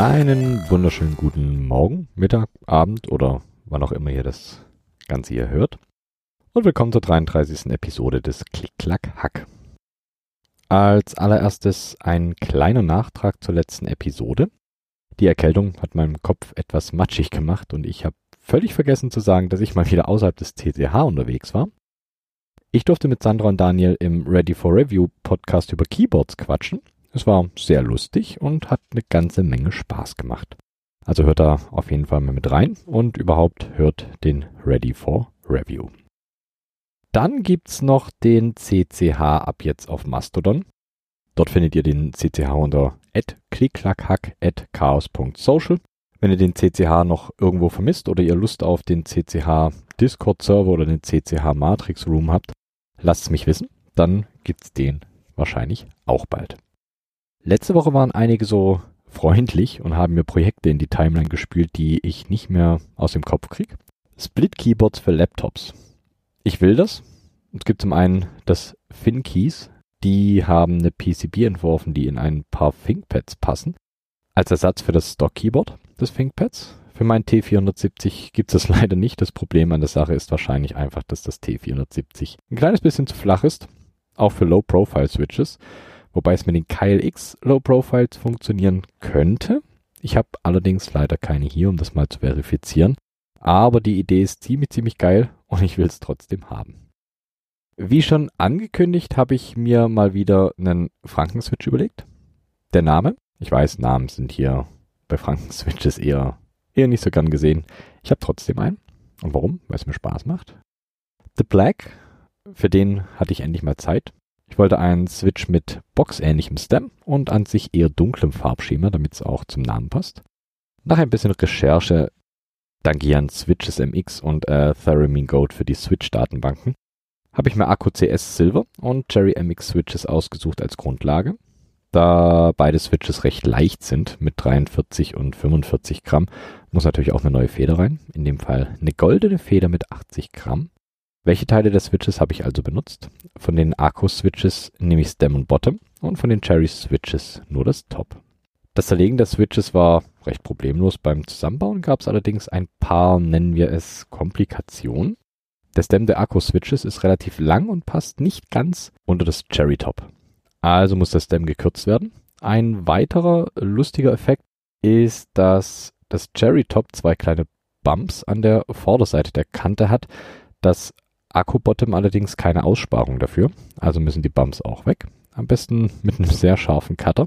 Einen wunderschönen guten Morgen, Mittag, Abend oder wann auch immer ihr das Ganze hier hört. Und willkommen zur 33. Episode des Klick-Klack-Hack. Als allererstes ein kleiner Nachtrag zur letzten Episode. Die Erkältung hat meinem Kopf etwas matschig gemacht und ich habe völlig vergessen zu sagen, dass ich mal wieder außerhalb des TCH unterwegs war. Ich durfte mit Sandra und Daniel im Ready for Review Podcast über Keyboards quatschen. Es war sehr lustig und hat eine ganze Menge Spaß gemacht. Also hört da auf jeden Fall mal mit rein und überhaupt hört den Ready for Review. Dann gibt's noch den CCH ab jetzt auf Mastodon. Dort findet ihr den CCH unter klickklackhack.chaos.social. Wenn ihr den CCH noch irgendwo vermisst oder ihr Lust auf den CCH Discord Server oder den CCH Matrix Room habt, lasst es mich wissen. Dann gibt's den wahrscheinlich auch bald. Letzte Woche waren einige so freundlich und haben mir Projekte in die Timeline gespielt, die ich nicht mehr aus dem Kopf kriege. Split Keyboards für Laptops. Ich will das. Es gibt zum einen das FinKeys. Die haben eine PCB entworfen, die in ein paar ThinkPads passen. Als Ersatz für das Stock Keyboard des ThinkPads. Für mein T470 gibt es leider nicht. Das Problem an der Sache ist wahrscheinlich einfach, dass das T470 ein kleines bisschen zu flach ist. Auch für Low-Profile-Switches wobei es mit den Kyle X Low Profiles funktionieren könnte. Ich habe allerdings leider keine hier, um das mal zu verifizieren. Aber die Idee ist ziemlich, ziemlich geil und ich will es trotzdem haben. Wie schon angekündigt, habe ich mir mal wieder einen Frankenswitch überlegt. Der Name, ich weiß, Namen sind hier bei Frankenswitches eher, eher nicht so gern gesehen. Ich habe trotzdem einen. Und warum? Weil es mir Spaß macht. The Black, für den hatte ich endlich mal Zeit. Ich wollte einen Switch mit boxähnlichem Stem und an sich eher dunklem Farbschema, damit es auch zum Namen passt. Nach ein bisschen Recherche dank Jan Switches MX und äh, Theremin Gold für die Switch-Datenbanken habe ich mir Akku CS Silver und Cherry MX Switches ausgesucht als Grundlage. Da beide Switches recht leicht sind mit 43 und 45 Gramm, muss natürlich auch eine neue Feder rein. In dem Fall eine goldene Feder mit 80 Gramm. Welche Teile der Switches habe ich also benutzt? Von den Arco-Switches nehme ich Stem und Bottom und von den Cherry-Switches nur das Top. Das Zerlegen der Switches war recht problemlos. Beim Zusammenbauen gab es allerdings ein paar, nennen wir es, Komplikationen. Der Stem der Akku-Switches ist relativ lang und passt nicht ganz unter das Cherry Top. Also muss der Stem gekürzt werden. Ein weiterer lustiger Effekt ist, dass das Cherry Top zwei kleine Bumps an der Vorderseite der Kante hat. Das Akku-Bottom allerdings keine Aussparung dafür, also müssen die Bumps auch weg. Am besten mit einem sehr scharfen Cutter.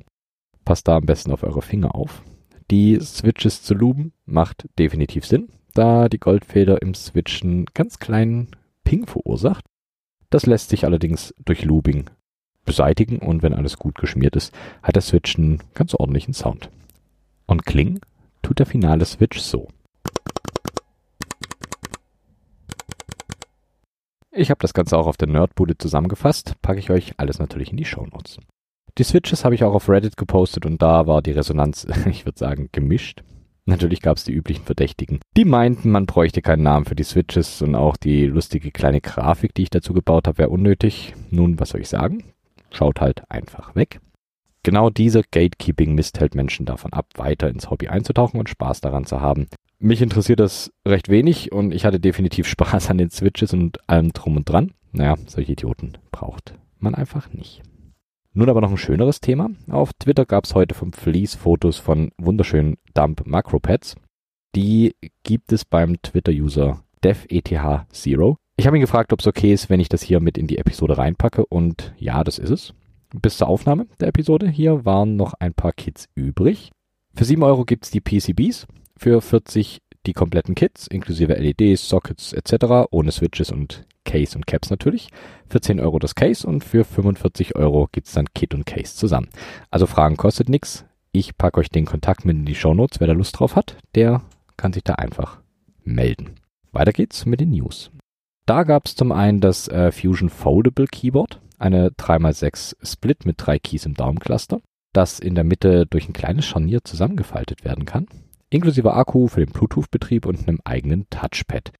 Passt da am besten auf eure Finger auf. Die Switches zu luben macht definitiv Sinn, da die Goldfeder im Switchen ganz kleinen Ping verursacht. Das lässt sich allerdings durch Lubing beseitigen und wenn alles gut geschmiert ist, hat der Switch einen ganz ordentlichen Sound. Und klingen tut der finale Switch so. Ich habe das Ganze auch auf der Nerdbude zusammengefasst, packe ich euch alles natürlich in die Shownotes. Die Switches habe ich auch auf Reddit gepostet und da war die Resonanz, ich würde sagen, gemischt. Natürlich gab es die üblichen Verdächtigen. Die meinten, man bräuchte keinen Namen für die Switches und auch die lustige kleine Grafik, die ich dazu gebaut habe, wäre unnötig. Nun, was soll ich sagen? Schaut halt einfach weg. Genau dieser Gatekeeping-Mist hält Menschen davon ab, weiter ins Hobby einzutauchen und Spaß daran zu haben. Mich interessiert das recht wenig und ich hatte definitiv Spaß an den Switches und allem drum und dran. Naja, solche Idioten braucht man einfach nicht. Nun aber noch ein schöneres Thema. Auf Twitter gab es heute vom Fleece Fotos von wunderschönen Dump Macropads. Die gibt es beim Twitter-User DevETH0. Ich habe ihn gefragt, ob es okay ist, wenn ich das hier mit in die Episode reinpacke und ja, das ist es. Bis zur Aufnahme der Episode hier waren noch ein paar Kits übrig. Für 7 Euro gibt es die PCBs für 40 die kompletten Kits, inklusive LEDs, Sockets etc., ohne Switches und Case und Caps natürlich. Für 10 Euro das Case und für 45 Euro gibt's dann Kit und Case zusammen. Also Fragen kostet nichts. Ich packe euch den Kontakt mit in die Show Notes. Wer da Lust drauf hat, der kann sich da einfach melden. Weiter geht's mit den News. Da gab's zum einen das äh, Fusion Foldable Keyboard, eine 3x6 Split mit drei Keys im Daumencluster, das in der Mitte durch ein kleines Scharnier zusammengefaltet werden kann inklusive Akku für den Bluetooth-Betrieb und einem eigenen Touchpad.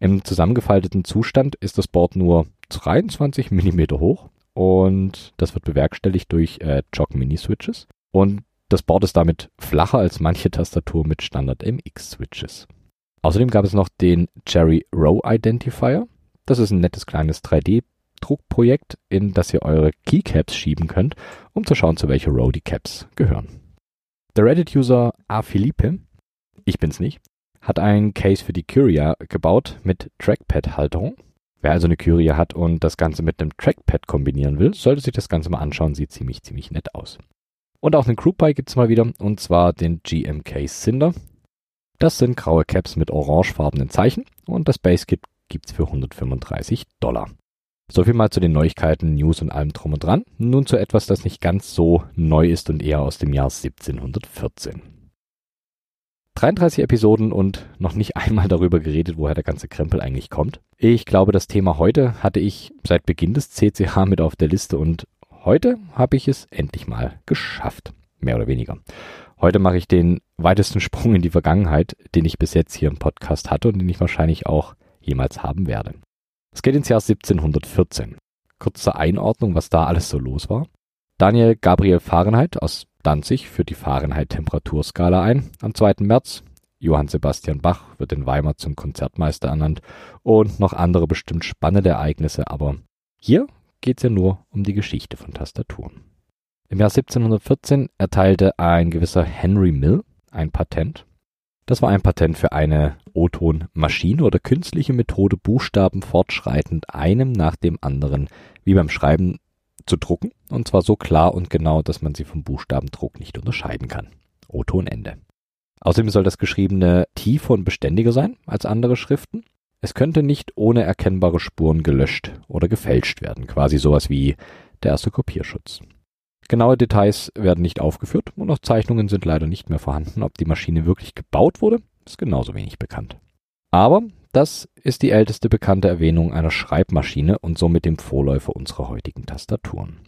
Im zusammengefalteten Zustand ist das Board nur 23 mm hoch und das wird bewerkstelligt durch äh, Jog Mini Switches. Und Das Board ist damit flacher als manche Tastatur mit Standard MX-Switches. Außerdem gab es noch den Cherry Row Identifier. Das ist ein nettes kleines 3D-Druckprojekt, in das ihr eure Keycaps schieben könnt, um zu schauen, zu welcher Row die Caps gehören. Der Reddit-User A. Philippe, ich bin's nicht, hat ein Case für die Curia gebaut mit Trackpad-Halterung. Wer also eine Curia hat und das Ganze mit einem Trackpad kombinieren will, sollte sich das Ganze mal anschauen. Sieht ziemlich, ziemlich nett aus. Und auch einen Group gibt es mal wieder, und zwar den GMK Cinder. Das sind graue Caps mit orangefarbenen Zeichen und das Base Kit gibt's für 135 Dollar. So viel mal zu den Neuigkeiten, News und allem drum und dran. Nun zu etwas, das nicht ganz so neu ist und eher aus dem Jahr 1714. 33 Episoden und noch nicht einmal darüber geredet, woher der ganze Krempel eigentlich kommt. Ich glaube, das Thema heute hatte ich seit Beginn des CCH mit auf der Liste und heute habe ich es endlich mal geschafft. Mehr oder weniger. Heute mache ich den weitesten Sprung in die Vergangenheit, den ich bis jetzt hier im Podcast hatte und den ich wahrscheinlich auch jemals haben werde. Es geht ins Jahr 1714. Kurz zur Einordnung, was da alles so los war. Daniel Gabriel Fahrenheit aus Danzig führt die Fahrenheit-Temperaturskala ein. Am 2. März Johann Sebastian Bach wird in Weimar zum Konzertmeister ernannt und noch andere bestimmt spannende Ereignisse, aber hier geht es ja nur um die Geschichte von Tastaturen. Im Jahr 1714 erteilte ein gewisser Henry Mill ein Patent. Das war ein Patent für eine O-Ton-Maschine oder künstliche Methode, Buchstaben fortschreitend einem nach dem anderen, wie beim Schreiben, zu drucken. Und zwar so klar und genau, dass man sie vom Buchstabendruck nicht unterscheiden kann. O-Ton Ende. Außerdem soll das Geschriebene tiefer und beständiger sein als andere Schriften. Es könnte nicht ohne erkennbare Spuren gelöscht oder gefälscht werden, quasi sowas wie der erste Kopierschutz. Genaue Details werden nicht aufgeführt und auch Zeichnungen sind leider nicht mehr vorhanden. Ob die Maschine wirklich gebaut wurde, ist genauso wenig bekannt. Aber das ist die älteste bekannte Erwähnung einer Schreibmaschine und somit dem Vorläufer unserer heutigen Tastaturen.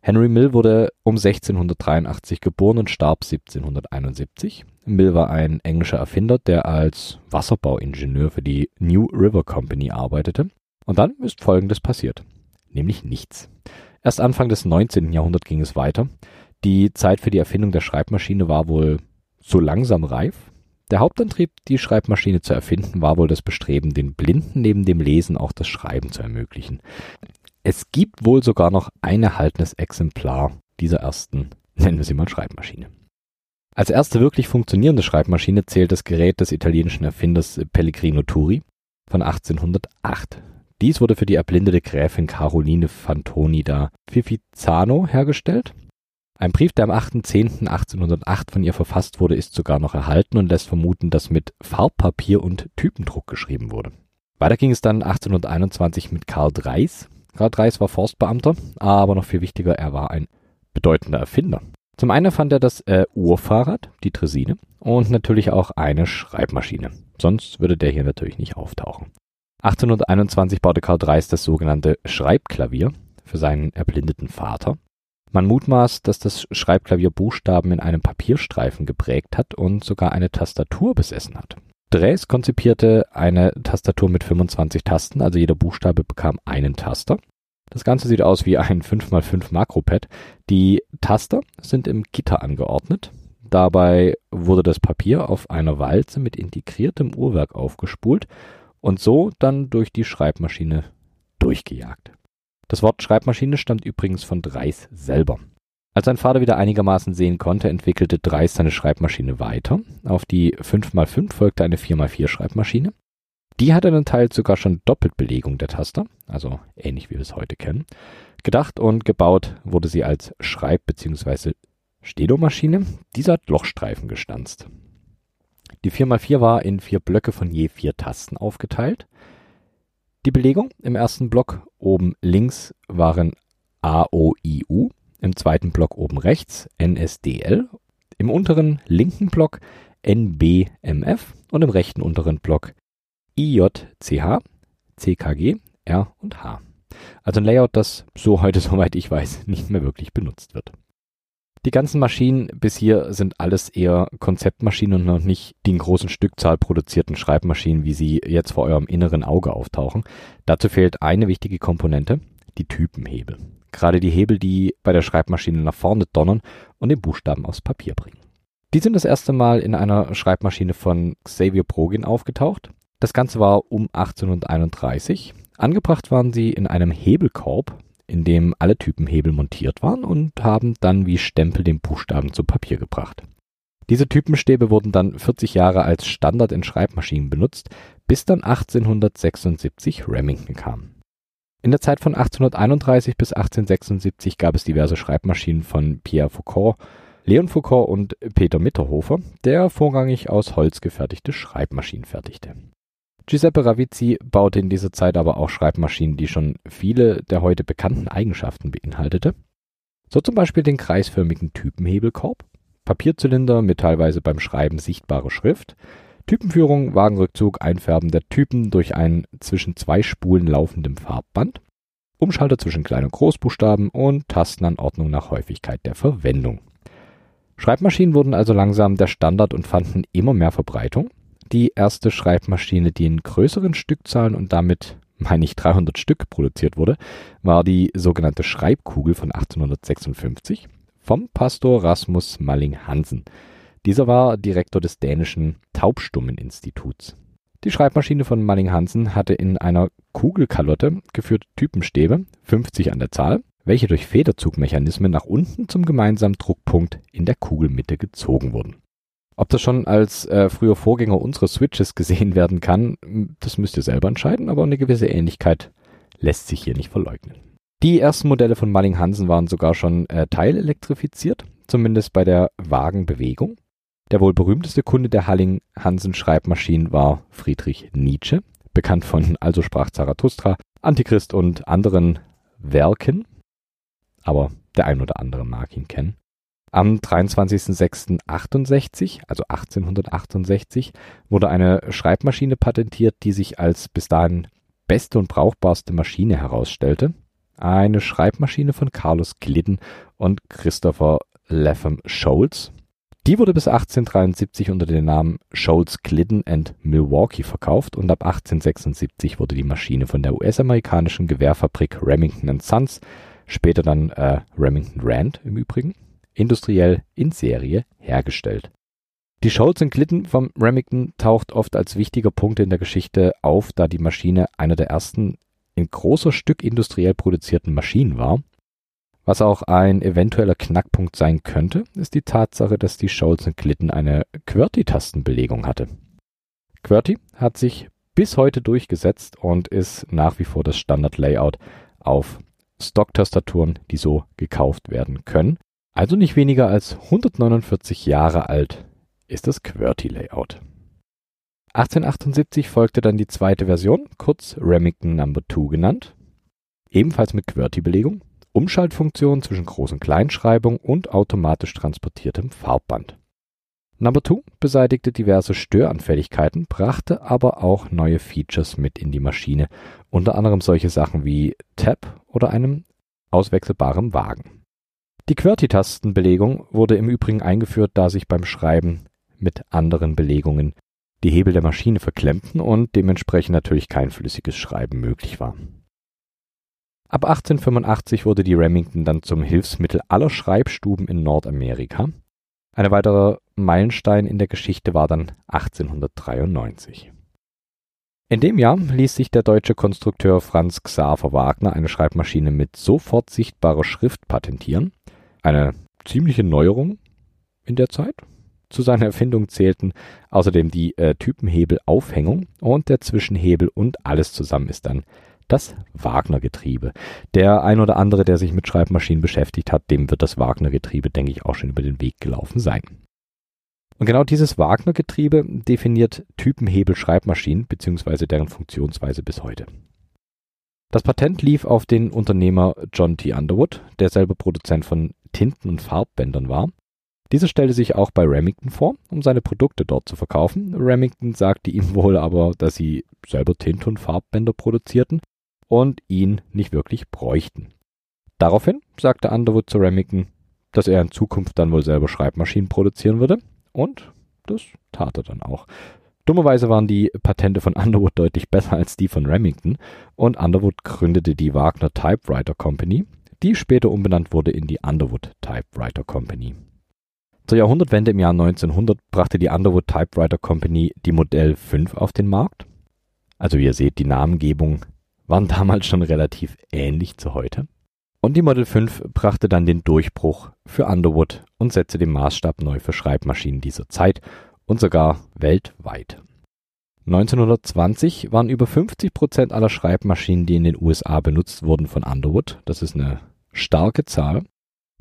Henry Mill wurde um 1683 geboren und starb 1771. Mill war ein englischer Erfinder, der als Wasserbauingenieur für die New River Company arbeitete. Und dann ist Folgendes passiert. Nämlich nichts. Erst Anfang des 19. Jahrhunderts ging es weiter. Die Zeit für die Erfindung der Schreibmaschine war wohl so langsam reif. Der Hauptantrieb, die Schreibmaschine zu erfinden, war wohl das Bestreben, den Blinden neben dem Lesen auch das Schreiben zu ermöglichen. Es gibt wohl sogar noch ein erhaltenes Exemplar dieser ersten, nennen wir sie mal Schreibmaschine. Als erste wirklich funktionierende Schreibmaschine zählt das Gerät des italienischen Erfinders Pellegrino Turi von 1808. Dies wurde für die erblindete Gräfin Caroline Fantoni da Fifizano hergestellt. Ein Brief, der am 8.10.1808 von ihr verfasst wurde, ist sogar noch erhalten und lässt vermuten, dass mit Farbpapier und Typendruck geschrieben wurde. Weiter ging es dann 1821 mit Karl Dreis. Karl Dreis war Forstbeamter, aber noch viel wichtiger, er war ein bedeutender Erfinder. Zum einen fand er das äh, Uhrfahrrad, die Tresine, und natürlich auch eine Schreibmaschine. Sonst würde der hier natürlich nicht auftauchen. 1821 baute Karl Dreis das sogenannte Schreibklavier für seinen erblindeten Vater. Man mutmaßt, dass das Schreibklavier Buchstaben in einem Papierstreifen geprägt hat und sogar eine Tastatur besessen hat. Dreis konzipierte eine Tastatur mit 25 Tasten, also jeder Buchstabe bekam einen Taster. Das Ganze sieht aus wie ein 5x5 Makropad. Die Taster sind im Gitter angeordnet. Dabei wurde das Papier auf einer Walze mit integriertem Uhrwerk aufgespult und so dann durch die Schreibmaschine durchgejagt. Das Wort Schreibmaschine stammt übrigens von Dreis selber. Als sein Vater wieder einigermaßen sehen konnte, entwickelte Dreis seine Schreibmaschine weiter. Auf die 5x5 folgte eine 4x4 Schreibmaschine. Die hatte dann teils sogar schon Doppelbelegung der Taster, also ähnlich wie wir es heute kennen. Gedacht und gebaut wurde sie als Schreib- bzw. Stedomaschine. Diese hat Lochstreifen gestanzt. Die 4x4 war in vier Blöcke von je vier Tasten aufgeteilt. Die Belegung im ersten Block oben links waren A, O, I, U, im zweiten Block oben rechts N, S, D, L, im unteren linken Block N, B, M, F und im rechten unteren Block I, J, C, H, C, K, G, R und H. Also ein Layout, das so heute, soweit ich weiß, nicht mehr wirklich benutzt wird. Die ganzen Maschinen bis hier sind alles eher Konzeptmaschinen und noch nicht die in großen Stückzahl produzierten Schreibmaschinen, wie sie jetzt vor eurem inneren Auge auftauchen. Dazu fehlt eine wichtige Komponente, die Typenhebel. gerade die Hebel, die bei der Schreibmaschine nach vorne donnern und den Buchstaben aufs Papier bringen. Die sind das erste Mal in einer Schreibmaschine von Xavier Progin aufgetaucht. Das Ganze war um 1831. Angebracht waren sie in einem Hebelkorb, in dem alle Typenhebel montiert waren und haben dann wie Stempel den Buchstaben zu Papier gebracht. Diese Typenstäbe wurden dann 40 Jahre als Standard in Schreibmaschinen benutzt, bis dann 1876 Remington kam. In der Zeit von 1831 bis 1876 gab es diverse Schreibmaschinen von Pierre Foucault, Leon Foucault und Peter Mitterhofer, der vorrangig aus Holz gefertigte Schreibmaschinen fertigte. Giuseppe Ravizzi baute in dieser Zeit aber auch Schreibmaschinen, die schon viele der heute bekannten Eigenschaften beinhaltete. So zum Beispiel den kreisförmigen Typenhebelkorb, Papierzylinder mit teilweise beim Schreiben sichtbarer Schrift, Typenführung, Wagenrückzug, Einfärben der Typen durch ein zwischen zwei Spulen laufendem Farbband, Umschalter zwischen Klein- und Großbuchstaben und Tastenanordnung nach Häufigkeit der Verwendung. Schreibmaschinen wurden also langsam der Standard und fanden immer mehr Verbreitung die erste Schreibmaschine, die in größeren Stückzahlen und damit meine ich 300 Stück produziert wurde, war die sogenannte Schreibkugel von 1856 vom Pastor Rasmus Malling Hansen. Dieser war Direktor des dänischen Taubstummen-Instituts. Die Schreibmaschine von Malling Hansen hatte in einer Kugelkalotte geführte Typenstäbe, 50 an der Zahl, welche durch Federzugmechanismen nach unten zum gemeinsamen Druckpunkt in der Kugelmitte gezogen wurden. Ob das schon als äh, früher Vorgänger unserer Switches gesehen werden kann, das müsst ihr selber entscheiden, aber eine gewisse Ähnlichkeit lässt sich hier nicht verleugnen. Die ersten Modelle von Malling Hansen waren sogar schon äh, teilelektrifiziert, zumindest bei der Wagenbewegung. Der wohl berühmteste Kunde der Halling Hansen Schreibmaschinen war Friedrich Nietzsche, bekannt von Also sprach Zarathustra, Antichrist und anderen Werken. Aber der ein oder andere mag ihn kennen. Am 23.06.68, also 1868, wurde eine Schreibmaschine patentiert, die sich als bis dahin beste und brauchbarste Maschine herausstellte. Eine Schreibmaschine von Carlos Glidden und Christopher Latham Scholz. Die wurde bis 1873 unter dem Namen Scholz Glidden and Milwaukee verkauft und ab 1876 wurde die Maschine von der US-amerikanischen Gewehrfabrik Remington Sons, später dann äh, Remington Rand im Übrigen, industriell in Serie hergestellt. Die Scholz und Glitten vom Remington taucht oft als wichtiger Punkt in der Geschichte auf, da die Maschine einer der ersten in großer Stück industriell produzierten Maschinen war. Was auch ein eventueller Knackpunkt sein könnte, ist die Tatsache, dass die Scholz und Glitten eine QWERTY-Tastenbelegung hatte. QWERTY hat sich bis heute durchgesetzt und ist nach wie vor das Standard-Layout auf Stock-Tastaturen, die so gekauft werden können. Also nicht weniger als 149 Jahre alt ist das QWERTY-Layout. 1878 folgte dann die zweite Version, kurz Remington No. 2 genannt, ebenfalls mit QWERTY-Belegung, Umschaltfunktion zwischen Groß- und Kleinschreibung und automatisch transportiertem Farbband. No. 2 beseitigte diverse Störanfälligkeiten, brachte aber auch neue Features mit in die Maschine, unter anderem solche Sachen wie Tab oder einem auswechselbaren Wagen. Die QWERTY-Tastenbelegung wurde im Übrigen eingeführt, da sich beim Schreiben mit anderen Belegungen die Hebel der Maschine verklemmten und dementsprechend natürlich kein flüssiges Schreiben möglich war. Ab 1885 wurde die Remington dann zum Hilfsmittel aller Schreibstuben in Nordamerika. Ein weiterer Meilenstein in der Geschichte war dann 1893. In dem Jahr ließ sich der deutsche Konstrukteur Franz Xaver Wagner eine Schreibmaschine mit sofort sichtbarer Schrift patentieren eine ziemliche Neuerung in der Zeit. Zu seiner Erfindung zählten außerdem die äh, Typenhebelaufhängung und der Zwischenhebel und alles zusammen ist dann das Wagner-Getriebe. Der ein oder andere, der sich mit Schreibmaschinen beschäftigt hat, dem wird das Wagner-Getriebe, denke ich, auch schon über den Weg gelaufen sein. Und genau dieses Wagner-Getriebe definiert Typenhebel-Schreibmaschinen bzw. deren Funktionsweise bis heute. Das Patent lief auf den Unternehmer John T. Underwood, der selber Produzent von Tinten- und Farbbändern war. Dieser stellte sich auch bei Remington vor, um seine Produkte dort zu verkaufen. Remington sagte ihm wohl aber, dass sie selber Tinte- und Farbbänder produzierten und ihn nicht wirklich bräuchten. Daraufhin sagte Underwood zu Remington, dass er in Zukunft dann wohl selber Schreibmaschinen produzieren würde und das tat er dann auch. Dummerweise waren die Patente von Underwood deutlich besser als die von Remington und Underwood gründete die Wagner Typewriter Company, die später umbenannt wurde in die Underwood Typewriter Company. Zur Jahrhundertwende im Jahr 1900 brachte die Underwood Typewriter Company die Modell 5 auf den Markt. Also wie ihr seht, die Namengebung waren damals schon relativ ähnlich zu heute. Und die Model 5 brachte dann den Durchbruch für Underwood und setzte den Maßstab neu für Schreibmaschinen dieser Zeit und sogar weltweit. 1920 waren über 50 Prozent aller Schreibmaschinen, die in den USA benutzt wurden, von Underwood. Das ist eine starke Zahl.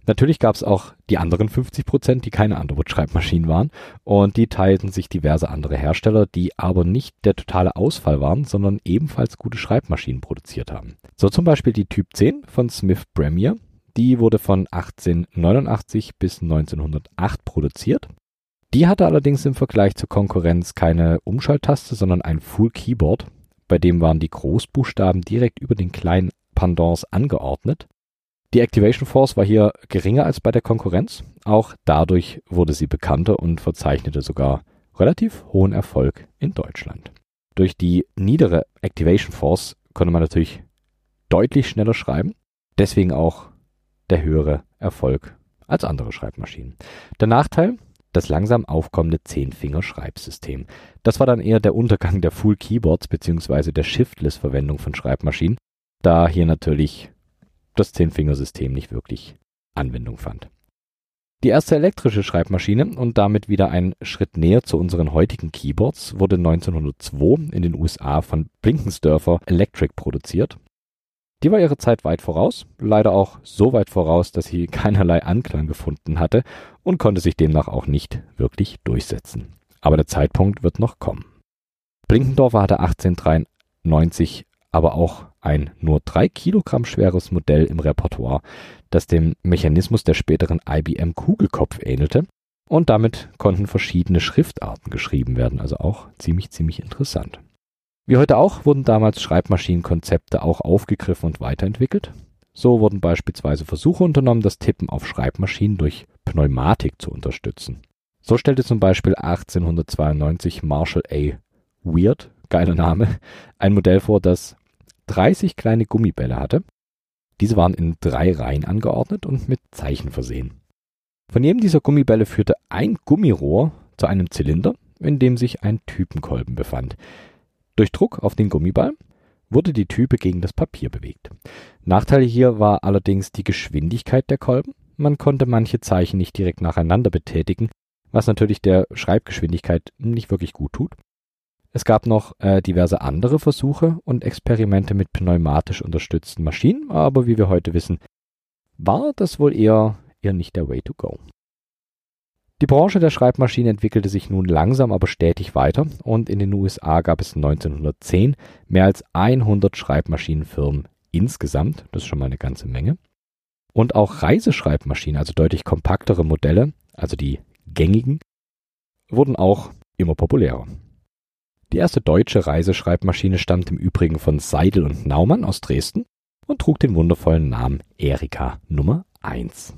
Natürlich gab es auch die anderen 50 Prozent, die keine Underwood-Schreibmaschinen waren. Und die teilten sich diverse andere Hersteller, die aber nicht der totale Ausfall waren, sondern ebenfalls gute Schreibmaschinen produziert haben. So zum Beispiel die Typ 10 von Smith Premier. Die wurde von 1889 bis 1908 produziert die hatte allerdings im Vergleich zur Konkurrenz keine Umschalttaste, sondern ein Full Keyboard, bei dem waren die Großbuchstaben direkt über den kleinen Pendants angeordnet. Die Activation Force war hier geringer als bei der Konkurrenz, auch dadurch wurde sie bekannter und verzeichnete sogar relativ hohen Erfolg in Deutschland. Durch die niedere Activation Force konnte man natürlich deutlich schneller schreiben, deswegen auch der höhere Erfolg als andere Schreibmaschinen. Der Nachteil, das langsam aufkommende Zehnfinger-Schreibsystem. Das war dann eher der Untergang der Full Keyboards bzw. der Shiftless-Verwendung von Schreibmaschinen, da hier natürlich das Zehnfingersystem nicht wirklich Anwendung fand. Die erste elektrische Schreibmaschine und damit wieder ein Schritt näher zu unseren heutigen Keyboards wurde 1902 in den USA von Blinkensdörfer Electric produziert die war ihre Zeit weit voraus, leider auch so weit voraus, dass sie keinerlei Anklang gefunden hatte und konnte sich demnach auch nicht wirklich durchsetzen. Aber der Zeitpunkt wird noch kommen. Blinkendorfer hatte 1893 aber auch ein nur drei Kilogramm schweres Modell im Repertoire, das dem Mechanismus der späteren IBM Kugelkopf ähnelte und damit konnten verschiedene Schriftarten geschrieben werden, also auch ziemlich, ziemlich interessant. Wie heute auch wurden damals Schreibmaschinenkonzepte auch aufgegriffen und weiterentwickelt. So wurden beispielsweise Versuche unternommen, das Tippen auf Schreibmaschinen durch Pneumatik zu unterstützen. So stellte zum Beispiel 1892 Marshall A. Weird, geiler Name, ein Modell vor, das 30 kleine Gummibälle hatte. Diese waren in drei Reihen angeordnet und mit Zeichen versehen. Von jedem dieser Gummibälle führte ein Gummirohr zu einem Zylinder, in dem sich ein Typenkolben befand. Durch Druck auf den Gummiball wurde die Type gegen das Papier bewegt. Nachteil hier war allerdings die Geschwindigkeit der Kolben. Man konnte manche Zeichen nicht direkt nacheinander betätigen, was natürlich der Schreibgeschwindigkeit nicht wirklich gut tut. Es gab noch äh, diverse andere Versuche und Experimente mit pneumatisch unterstützten Maschinen, aber wie wir heute wissen, war das wohl eher, eher nicht der Way to go. Die Branche der Schreibmaschinen entwickelte sich nun langsam aber stetig weiter und in den USA gab es 1910 mehr als 100 Schreibmaschinenfirmen insgesamt, das ist schon mal eine ganze Menge. Und auch Reiseschreibmaschinen, also deutlich kompaktere Modelle, also die gängigen, wurden auch immer populärer. Die erste deutsche Reiseschreibmaschine stammt im Übrigen von Seidel und Naumann aus Dresden und trug den wundervollen Namen Erika Nummer 1.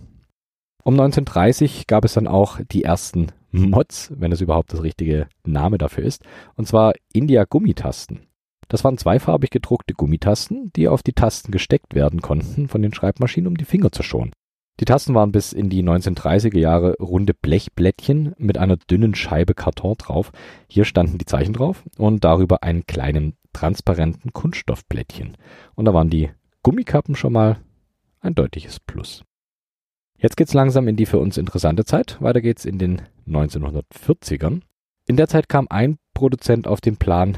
Um 1930 gab es dann auch die ersten Mods, wenn es überhaupt das richtige Name dafür ist, und zwar India-Gummitasten. Das waren zweifarbig gedruckte Gummitasten, die auf die Tasten gesteckt werden konnten von den Schreibmaschinen, um die Finger zu schonen. Die Tasten waren bis in die 1930er Jahre runde Blechblättchen mit einer dünnen Scheibe Karton drauf. Hier standen die Zeichen drauf und darüber einen kleinen transparenten Kunststoffblättchen. Und da waren die Gummikappen schon mal ein deutliches Plus. Jetzt geht's langsam in die für uns interessante Zeit. Weiter geht's in den 1940ern. In der Zeit kam ein Produzent auf den Plan,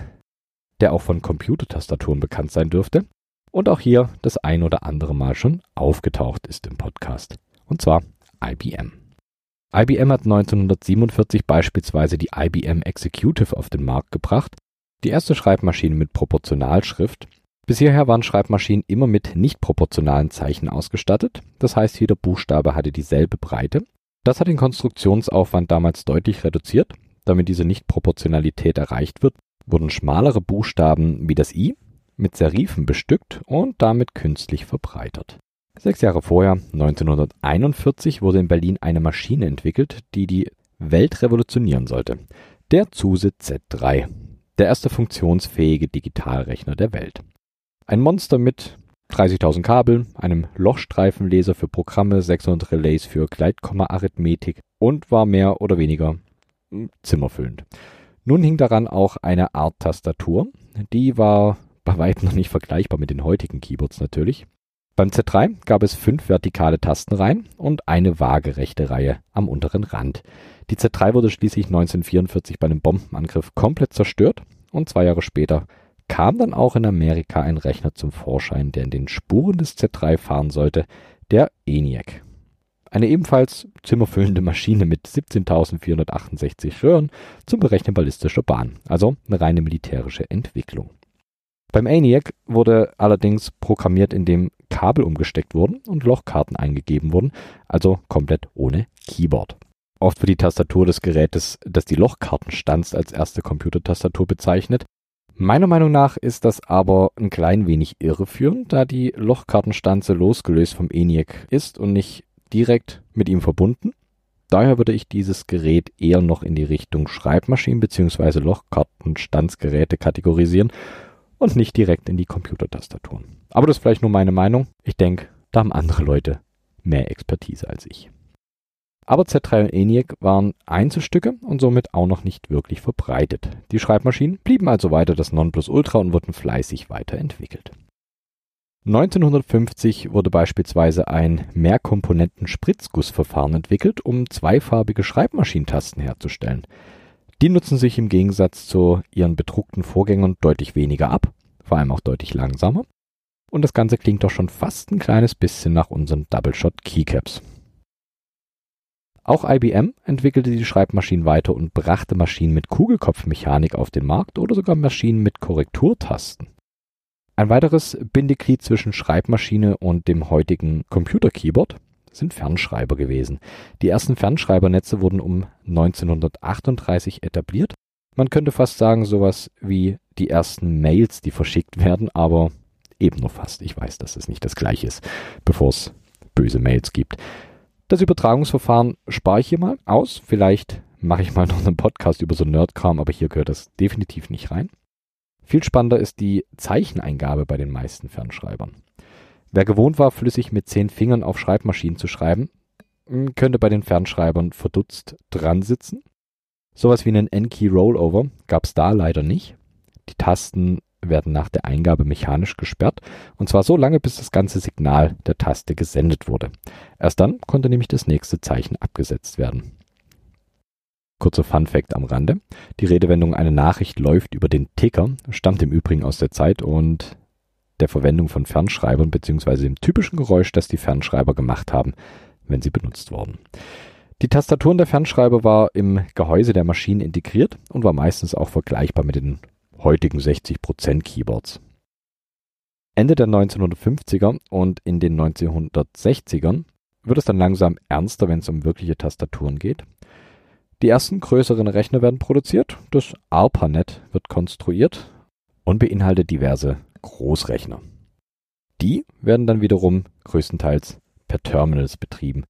der auch von Computertastaturen bekannt sein dürfte und auch hier das ein oder andere Mal schon aufgetaucht ist im Podcast. Und zwar IBM. IBM hat 1947 beispielsweise die IBM Executive auf den Markt gebracht, die erste Schreibmaschine mit Proportionalschrift, bis hierher waren Schreibmaschinen immer mit nicht proportionalen Zeichen ausgestattet, das heißt jeder Buchstabe hatte dieselbe Breite. Das hat den Konstruktionsaufwand damals deutlich reduziert. Damit diese Nichtproportionalität erreicht wird, wurden schmalere Buchstaben wie das I mit Serifen bestückt und damit künstlich verbreitert. Sechs Jahre vorher, 1941, wurde in Berlin eine Maschine entwickelt, die die Welt revolutionieren sollte. Der Zuse Z3, der erste funktionsfähige Digitalrechner der Welt. Ein Monster mit 30.000 Kabel, einem Lochstreifenleser für Programme, 600 Relays für Gleitkomma-Arithmetik und war mehr oder weniger hm, zimmerfüllend. Nun hing daran auch eine Art Tastatur. Die war bei weitem noch nicht vergleichbar mit den heutigen Keyboards natürlich. Beim Z3 gab es fünf vertikale Tastenreihen und eine waagerechte Reihe am unteren Rand. Die Z3 wurde schließlich 1944 bei einem Bombenangriff komplett zerstört und zwei Jahre später kam dann auch in Amerika ein Rechner zum Vorschein, der in den Spuren des Z3 fahren sollte, der ENIAC. Eine ebenfalls zimmerfüllende Maschine mit 17.468 Röhren zum Berechnen ballistischer Bahnen, also eine reine militärische Entwicklung. Beim ENIAC wurde allerdings programmiert, indem Kabel umgesteckt wurden und Lochkarten eingegeben wurden, also komplett ohne Keyboard. Oft wird die Tastatur des Gerätes, das die Lochkarten stanzt, als erste Computertastatur bezeichnet, Meiner Meinung nach ist das aber ein klein wenig irreführend, da die Lochkartenstanze losgelöst vom ENIAC ist und nicht direkt mit ihm verbunden. Daher würde ich dieses Gerät eher noch in die Richtung Schreibmaschinen bzw. Lochkartenstanzgeräte kategorisieren und nicht direkt in die Computertastaturen. Aber das ist vielleicht nur meine Meinung. Ich denke, da haben andere Leute mehr Expertise als ich. Aber Z3 und ENIAC waren Einzelstücke und somit auch noch nicht wirklich verbreitet. Die Schreibmaschinen blieben also weiter das Nonplusultra und wurden fleißig weiterentwickelt. 1950 wurde beispielsweise ein Mehrkomponenten-Spritzgussverfahren entwickelt, um zweifarbige Schreibmaschinentasten herzustellen. Die nutzen sich im Gegensatz zu ihren bedruckten Vorgängern deutlich weniger ab, vor allem auch deutlich langsamer. Und das Ganze klingt doch schon fast ein kleines bisschen nach unseren Double-Shot Keycaps. Auch IBM entwickelte die Schreibmaschinen weiter und brachte Maschinen mit Kugelkopfmechanik auf den Markt oder sogar Maschinen mit Korrekturtasten. Ein weiteres Bindeglied zwischen Schreibmaschine und dem heutigen Computer-Keyboard sind Fernschreiber gewesen. Die ersten Fernschreibernetze wurden um 1938 etabliert. Man könnte fast sagen, sowas wie die ersten Mails, die verschickt werden, aber eben nur fast. Ich weiß, dass es nicht das gleiche ist, bevor es böse Mails gibt. Das Übertragungsverfahren spare ich hier mal aus. Vielleicht mache ich mal noch einen Podcast über so Nerdkram, aber hier gehört das definitiv nicht rein. Viel spannender ist die Zeicheneingabe bei den meisten Fernschreibern. Wer gewohnt war, flüssig mit zehn Fingern auf Schreibmaschinen zu schreiben, hm, könnte bei den Fernschreibern verdutzt dran sitzen. Sowas wie einen N-Key Rollover gab es da leider nicht. Die Tasten werden nach der Eingabe mechanisch gesperrt, und zwar so lange, bis das ganze Signal der Taste gesendet wurde. Erst dann konnte nämlich das nächste Zeichen abgesetzt werden. Kurzer Fun-Fact am Rande. Die Redewendung eine Nachricht läuft über den Ticker stammt im Übrigen aus der Zeit und der Verwendung von Fernschreibern bzw. dem typischen Geräusch, das die Fernschreiber gemacht haben, wenn sie benutzt wurden. Die Tastaturen der Fernschreiber war im Gehäuse der Maschinen integriert und war meistens auch vergleichbar mit den heutigen 60% Keyboards. Ende der 1950er und in den 1960ern wird es dann langsam ernster, wenn es um wirkliche Tastaturen geht. Die ersten größeren Rechner werden produziert, das ARPANET wird konstruiert und beinhaltet diverse Großrechner. Die werden dann wiederum größtenteils per Terminals betrieben.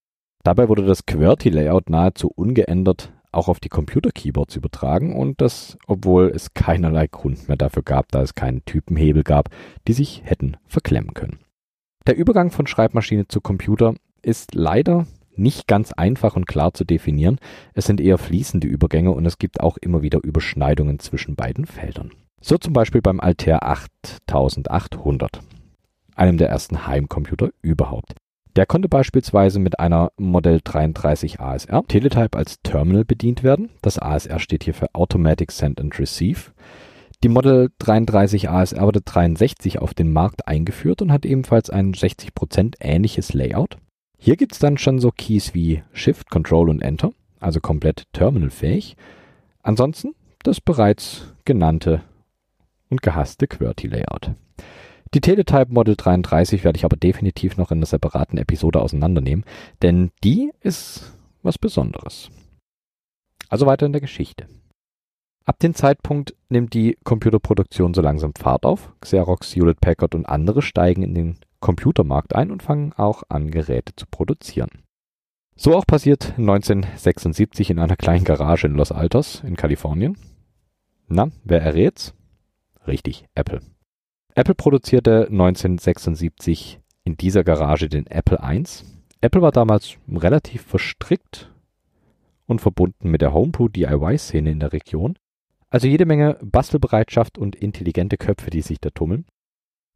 Dabei wurde das QWERTY-Layout nahezu ungeändert auch auf die Computer-Keyboards übertragen und das, obwohl es keinerlei Grund mehr dafür gab, da es keinen Typenhebel gab, die sich hätten verklemmen können. Der Übergang von Schreibmaschine zu Computer ist leider nicht ganz einfach und klar zu definieren. Es sind eher fließende Übergänge und es gibt auch immer wieder Überschneidungen zwischen beiden Feldern. So zum Beispiel beim Altair 8800, einem der ersten Heimcomputer überhaupt. Der konnte beispielsweise mit einer Modell 33 ASR Teletype als Terminal bedient werden. Das ASR steht hier für Automatic Send and Receive. Die Model 33 ASR wurde 63 auf den Markt eingeführt und hat ebenfalls ein 60% ähnliches Layout. Hier gibt es dann schon so Keys wie Shift, Control und Enter, also komplett terminalfähig. Ansonsten das bereits genannte und gehasste QWERTY-Layout. Die Teletype Model 33 werde ich aber definitiv noch in einer separaten Episode auseinandernehmen, denn die ist was Besonderes. Also weiter in der Geschichte. Ab dem Zeitpunkt nimmt die Computerproduktion so langsam Fahrt auf. Xerox, Hewlett Packard und andere steigen in den Computermarkt ein und fangen auch an, Geräte zu produzieren. So auch passiert 1976 in einer kleinen Garage in Los Altos in Kalifornien. Na, wer errät's? Richtig, Apple. Apple produzierte 1976 in dieser Garage den Apple I. Apple war damals relativ verstrickt und verbunden mit der Homebrew DIY-Szene in der Region. Also jede Menge Bastelbereitschaft und intelligente Köpfe, die sich da tummeln.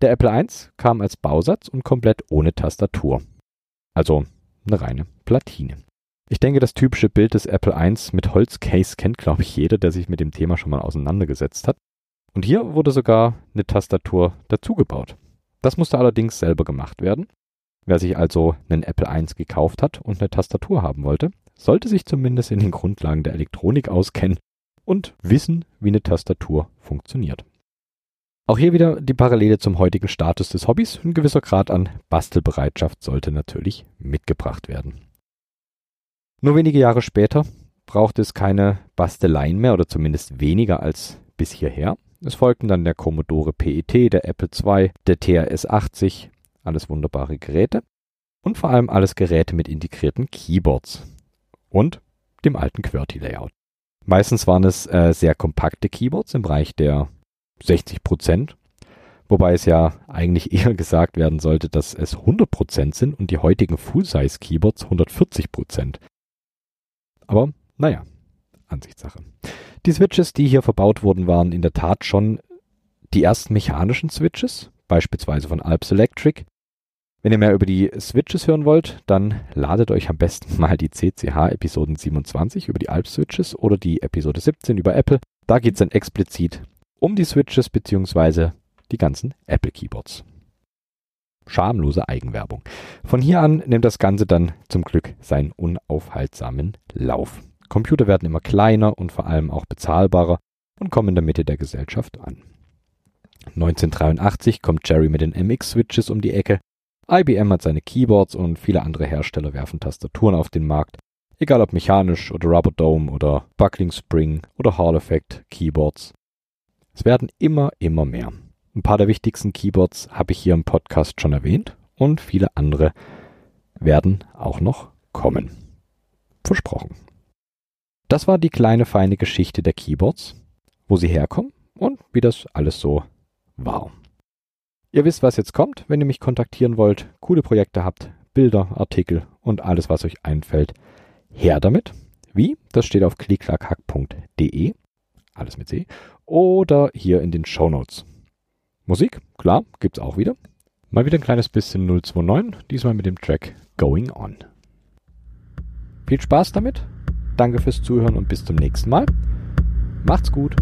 Der Apple I kam als Bausatz und komplett ohne Tastatur. Also eine reine Platine. Ich denke, das typische Bild des Apple I mit Holzcase kennt, glaube ich, jeder, der sich mit dem Thema schon mal auseinandergesetzt hat. Und hier wurde sogar eine Tastatur dazugebaut. Das musste allerdings selber gemacht werden. Wer sich also einen Apple I gekauft hat und eine Tastatur haben wollte, sollte sich zumindest in den Grundlagen der Elektronik auskennen und wissen, wie eine Tastatur funktioniert. Auch hier wieder die Parallele zum heutigen Status des Hobbys. Ein gewisser Grad an Bastelbereitschaft sollte natürlich mitgebracht werden. Nur wenige Jahre später brauchte es keine Basteleien mehr oder zumindest weniger als bis hierher. Es folgten dann der Commodore PET, der Apple II, der TRS 80, alles wunderbare Geräte und vor allem alles Geräte mit integrierten Keyboards und dem alten QWERTY-Layout. Meistens waren es äh, sehr kompakte Keyboards im Bereich der 60 Prozent, wobei es ja eigentlich eher gesagt werden sollte, dass es 100 Prozent sind und die heutigen Full-Size-Keyboards 140 Prozent. Aber naja, Ansichtssache. Die Switches, die hier verbaut wurden, waren in der Tat schon die ersten mechanischen Switches, beispielsweise von Alps Electric. Wenn ihr mehr über die Switches hören wollt, dann ladet euch am besten mal die CCH Episoden 27 über die Alps Switches oder die Episode 17 über Apple. Da geht es dann explizit um die Switches bzw. die ganzen Apple Keyboards. Schamlose Eigenwerbung. Von hier an nimmt das Ganze dann zum Glück seinen unaufhaltsamen Lauf. Computer werden immer kleiner und vor allem auch bezahlbarer und kommen in der Mitte der Gesellschaft an. 1983 kommt Jerry mit den MX-Switches um die Ecke. IBM hat seine Keyboards und viele andere Hersteller werfen Tastaturen auf den Markt. Egal ob mechanisch oder Rubber Dome oder Buckling Spring oder Hall Effect Keyboards. Es werden immer, immer mehr. Ein paar der wichtigsten Keyboards habe ich hier im Podcast schon erwähnt und viele andere werden auch noch kommen. Versprochen. Das war die kleine feine Geschichte der Keyboards, wo sie herkommen und wie das alles so war. Ihr wisst, was jetzt kommt, wenn ihr mich kontaktieren wollt, coole Projekte habt, Bilder, Artikel und alles, was euch einfällt. Her damit. Wie? Das steht auf klicklackhack.de. Alles mit C. Oder hier in den Show Notes. Musik, klar, gibt's auch wieder. Mal wieder ein kleines bisschen 029, diesmal mit dem Track Going On. Viel Spaß damit Danke fürs Zuhören und bis zum nächsten Mal. Macht's gut.